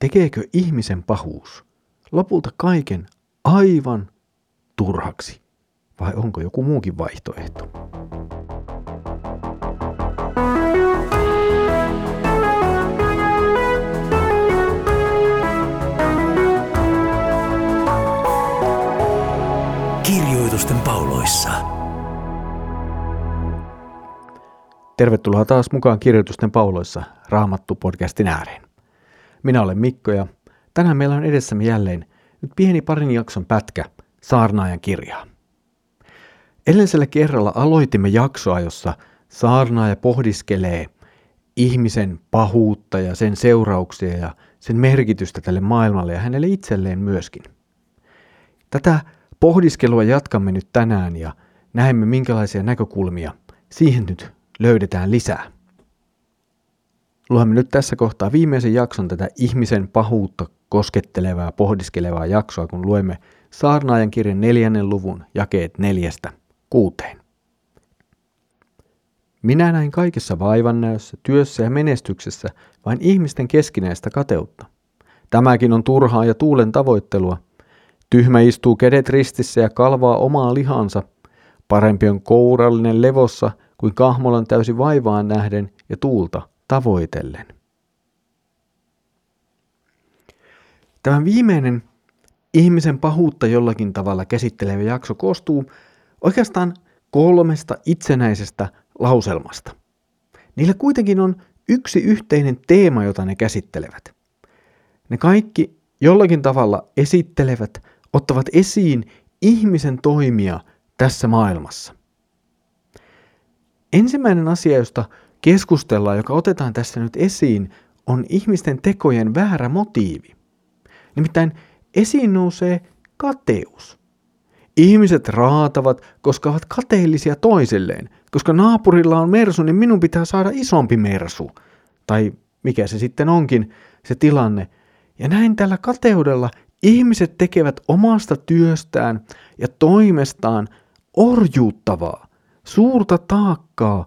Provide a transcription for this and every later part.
tekeekö ihmisen pahuus lopulta kaiken aivan turhaksi? Vai onko joku muukin vaihtoehto? Kirjoitusten pauloissa. Tervetuloa taas mukaan Kirjoitusten pauloissa Raamattu-podcastin ääreen. Minä olen Mikko ja tänään meillä on edessämme jälleen nyt pieni parin jakson pätkä Saarnaajan kirjaa. Edellisellä kerralla aloitimme jaksoa, jossa saarnaaja pohdiskelee ihmisen pahuutta ja sen seurauksia ja sen merkitystä tälle maailmalle ja hänelle itselleen myöskin. Tätä pohdiskelua jatkamme nyt tänään ja näemme minkälaisia näkökulmia siihen nyt löydetään lisää. Luemme nyt tässä kohtaa viimeisen jakson tätä ihmisen pahuutta koskettelevaa, pohdiskelevaa jaksoa, kun luemme Saarnaajan kirjan neljännen luvun jakeet neljästä kuuteen. Minä näin kaikessa vaivannäössä, työssä ja menestyksessä vain ihmisten keskinäistä kateutta. Tämäkin on turhaa ja tuulen tavoittelua. Tyhmä istuu kädet ristissä ja kalvaa omaa lihansa. Parempi on kourallinen levossa kuin kahmolan täysi vaivaan nähden ja tuulta tavoitellen. Tämä viimeinen ihmisen pahuutta jollakin tavalla käsittelevä jakso koostuu oikeastaan kolmesta itsenäisestä lauselmasta. Niillä kuitenkin on yksi yhteinen teema, jota ne käsittelevät. Ne kaikki jollakin tavalla esittelevät, ottavat esiin ihmisen toimia tässä maailmassa. Ensimmäinen asia, josta keskustellaan, joka otetaan tässä nyt esiin, on ihmisten tekojen väärä motiivi. Nimittäin esiin nousee kateus. Ihmiset raatavat, koska ovat kateellisia toisilleen. Koska naapurilla on mersu, niin minun pitää saada isompi mersu. Tai mikä se sitten onkin, se tilanne. Ja näin tällä kateudella ihmiset tekevät omasta työstään ja toimestaan orjuuttavaa, suurta taakkaa,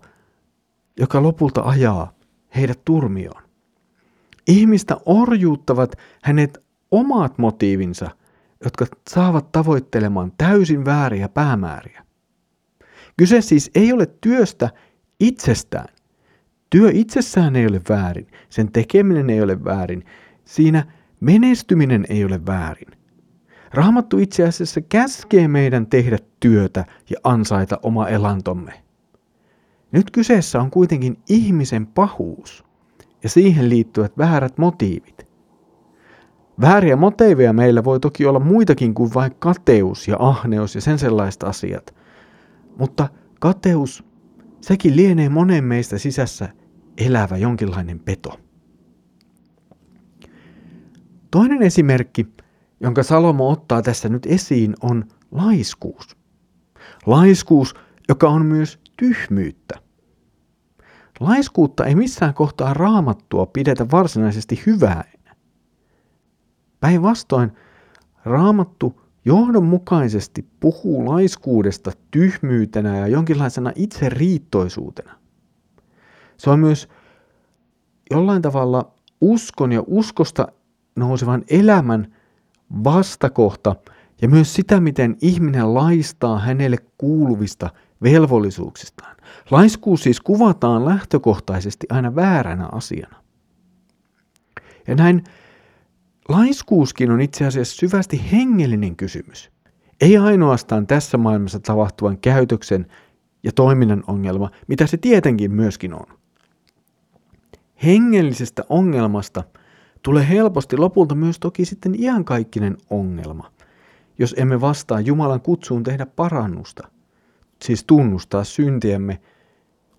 joka lopulta ajaa heidät turmioon. Ihmistä orjuuttavat hänet omat motiivinsa, jotka saavat tavoittelemaan täysin vääriä päämääriä. Kyse siis ei ole työstä itsestään. Työ itsessään ei ole väärin, sen tekeminen ei ole väärin, siinä menestyminen ei ole väärin. Raamattu itse asiassa käskee meidän tehdä työtä ja ansaita oma elantomme. Nyt kyseessä on kuitenkin ihmisen pahuus ja siihen liittyvät väärät motiivit. Vääriä motiiveja meillä voi toki olla muitakin kuin vain kateus ja ahneus ja sen sellaiset asiat. Mutta kateus, sekin lienee monen meistä sisässä elävä jonkinlainen peto. Toinen esimerkki, jonka Salomo ottaa tässä nyt esiin, on laiskuus. Laiskuus, joka on myös tyhmyyttä. Laiskuutta ei missään kohtaa raamattua pidetä varsinaisesti hyvää. Päinvastoin raamattu johdonmukaisesti puhuu laiskuudesta tyhmyytenä ja jonkinlaisena itseriittoisuutena. Se on myös jollain tavalla uskon ja uskosta nousevan elämän vastakohta ja myös sitä, miten ihminen laistaa hänelle kuuluvista velvollisuuksistaan. Laiskuus siis kuvataan lähtökohtaisesti aina vääränä asiana. Ja näin laiskuuskin on itse asiassa syvästi hengellinen kysymys. Ei ainoastaan tässä maailmassa tapahtuvan käytöksen ja toiminnan ongelma, mitä se tietenkin myöskin on. Hengellisestä ongelmasta tulee helposti lopulta myös toki sitten iankaikkinen ongelma, jos emme vastaa Jumalan kutsuun tehdä parannusta – siis tunnustaa syntiemme,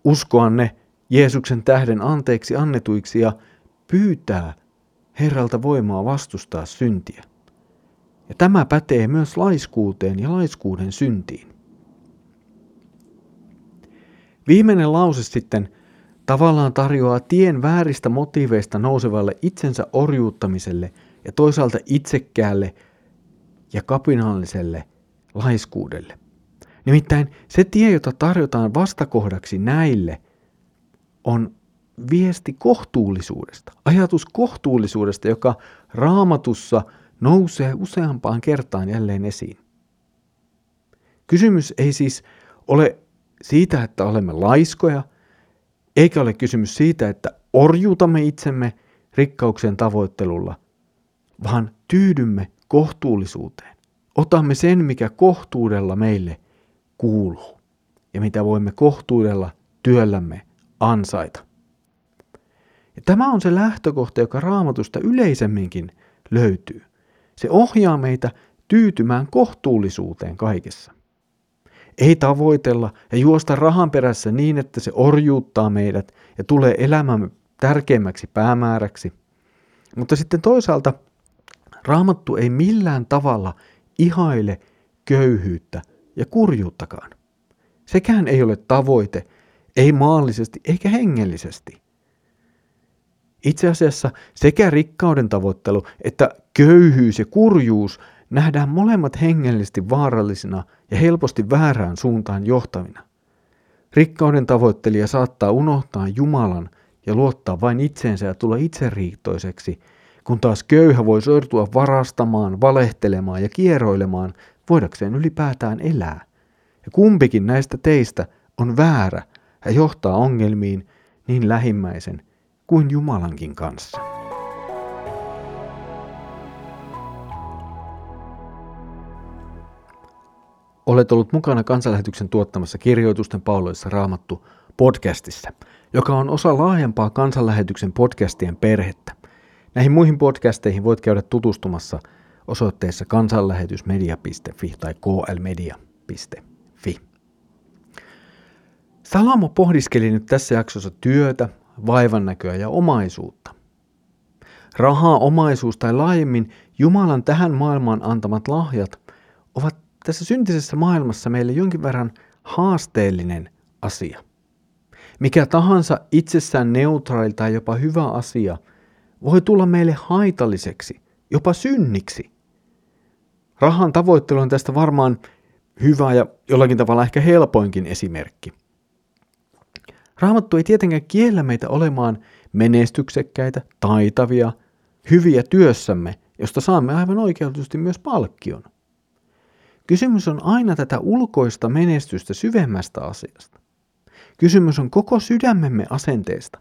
uskoa ne Jeesuksen tähden anteeksi annetuiksi ja pyytää Herralta voimaa vastustaa syntiä. Ja tämä pätee myös laiskuuteen ja laiskuuden syntiin. Viimeinen lause sitten tavallaan tarjoaa tien vääristä motiiveista nousevalle itsensä orjuuttamiselle ja toisaalta itsekkäälle ja kapinalliselle laiskuudelle. Nimittäin se tie, jota tarjotaan vastakohdaksi näille, on viesti kohtuullisuudesta. Ajatus kohtuullisuudesta, joka raamatussa nousee useampaan kertaan jälleen esiin. Kysymys ei siis ole siitä, että olemme laiskoja, eikä ole kysymys siitä, että orjuutamme itsemme rikkauksen tavoittelulla, vaan tyydymme kohtuullisuuteen. Otamme sen, mikä kohtuudella meille kuuluu ja mitä voimme kohtuudella työllämme ansaita. Ja tämä on se lähtökohta, joka raamatusta yleisemminkin löytyy. Se ohjaa meitä tyytymään kohtuullisuuteen kaikessa. Ei tavoitella ja juosta rahan perässä niin, että se orjuuttaa meidät ja tulee elämämme tärkeimmäksi päämääräksi. Mutta sitten toisaalta raamattu ei millään tavalla ihaile köyhyyttä ja kurjuuttakaan. Sekään ei ole tavoite, ei maallisesti eikä hengellisesti. Itse asiassa sekä rikkauden tavoittelu että köyhyys ja kurjuus nähdään molemmat hengellisesti vaarallisina ja helposti väärään suuntaan johtavina. Rikkauden tavoittelija saattaa unohtaa Jumalan ja luottaa vain itseensä ja tulla itseriittoiseksi, kun taas köyhä voi sortua varastamaan, valehtelemaan ja kieroilemaan voidakseen ylipäätään elää. Ja kumpikin näistä teistä on väärä ja johtaa ongelmiin niin lähimmäisen kuin Jumalankin kanssa. Olet ollut mukana kansanlähetyksen tuottamassa kirjoitusten pauloissa raamattu podcastissa, joka on osa laajempaa kansanlähetyksen podcastien perhettä. Näihin muihin podcasteihin voit käydä tutustumassa osoitteessa kansanlähetysmedia.fi tai klmedia.fi. Salamo pohdiskeli nyt tässä jaksossa työtä, vaivannäköä ja omaisuutta. Rahaa, omaisuus tai laajemmin Jumalan tähän maailmaan antamat lahjat ovat tässä syntisessä maailmassa meille jonkin verran haasteellinen asia. Mikä tahansa itsessään neutraali tai jopa hyvä asia voi tulla meille haitalliseksi, jopa synniksi. Rahan tavoittelu on tästä varmaan hyvä ja jollakin tavalla ehkä helpoinkin esimerkki. Raamattu ei tietenkään kiellä meitä olemaan menestyksekkäitä, taitavia, hyviä työssämme, josta saamme aivan oikeutusti myös palkkion. Kysymys on aina tätä ulkoista menestystä syvemmästä asiasta. Kysymys on koko sydämemme asenteesta.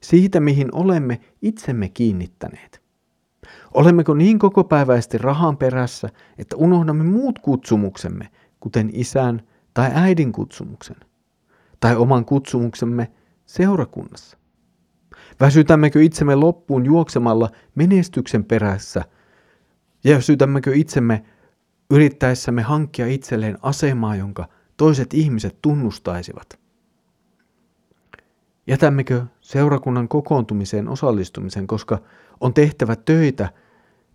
Siitä, mihin olemme itsemme kiinnittäneet. Olemmeko niin kokopäiväisesti rahan perässä, että unohdamme muut kutsumuksemme, kuten isän tai äidin kutsumuksen, tai oman kutsumuksemme seurakunnassa? Väsytämmekö itsemme loppuun juoksemalla menestyksen perässä, ja väsytämmekö itsemme yrittäessämme hankkia itselleen asemaa, jonka toiset ihmiset tunnustaisivat? Jätämmekö seurakunnan kokoontumiseen osallistumisen, koska on tehtävä töitä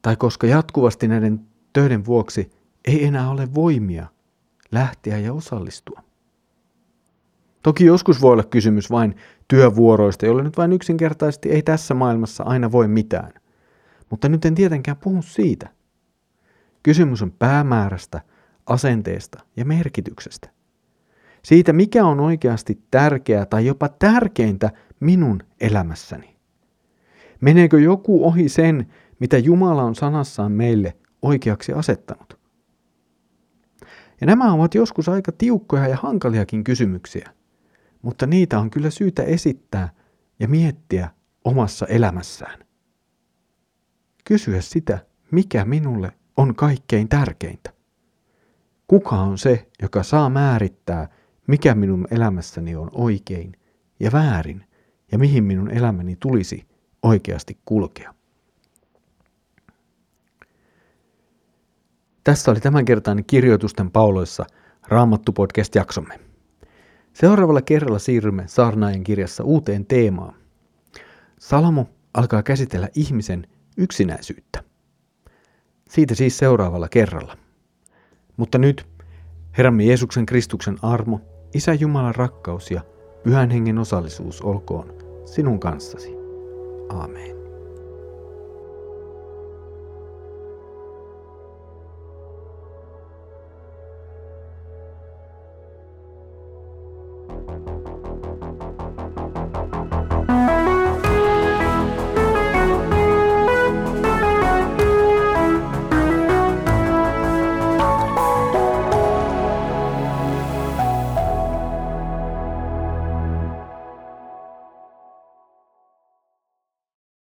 tai koska jatkuvasti näiden töiden vuoksi ei enää ole voimia lähteä ja osallistua? Toki joskus voi olla kysymys vain työvuoroista, joille nyt vain yksinkertaisesti ei tässä maailmassa aina voi mitään. Mutta nyt en tietenkään puhu siitä. Kysymys on päämäärästä, asenteesta ja merkityksestä. Siitä, mikä on oikeasti tärkeää tai jopa tärkeintä minun elämässäni. Meneekö joku ohi sen, mitä Jumala on sanassaan meille oikeaksi asettanut? Ja nämä ovat joskus aika tiukkoja ja hankaliakin kysymyksiä, mutta niitä on kyllä syytä esittää ja miettiä omassa elämässään. Kysyä sitä, mikä minulle on kaikkein tärkeintä. Kuka on se, joka saa määrittää, mikä minun elämässäni on oikein ja väärin ja mihin minun elämäni tulisi oikeasti kulkea. Tässä oli tämänkertainen kirjoitusten pauloissa Raamattu podcast-jaksomme. Seuraavalla kerralla siirrymme Saarnaajan kirjassa uuteen teemaan. Salomo alkaa käsitellä ihmisen yksinäisyyttä. Siitä siis seuraavalla kerralla. Mutta nyt Herramme Jeesuksen Kristuksen armo, Isä Jumalan rakkaus ja Pyhän Hengen osallisuus olkoon sinun kanssasi. Amen.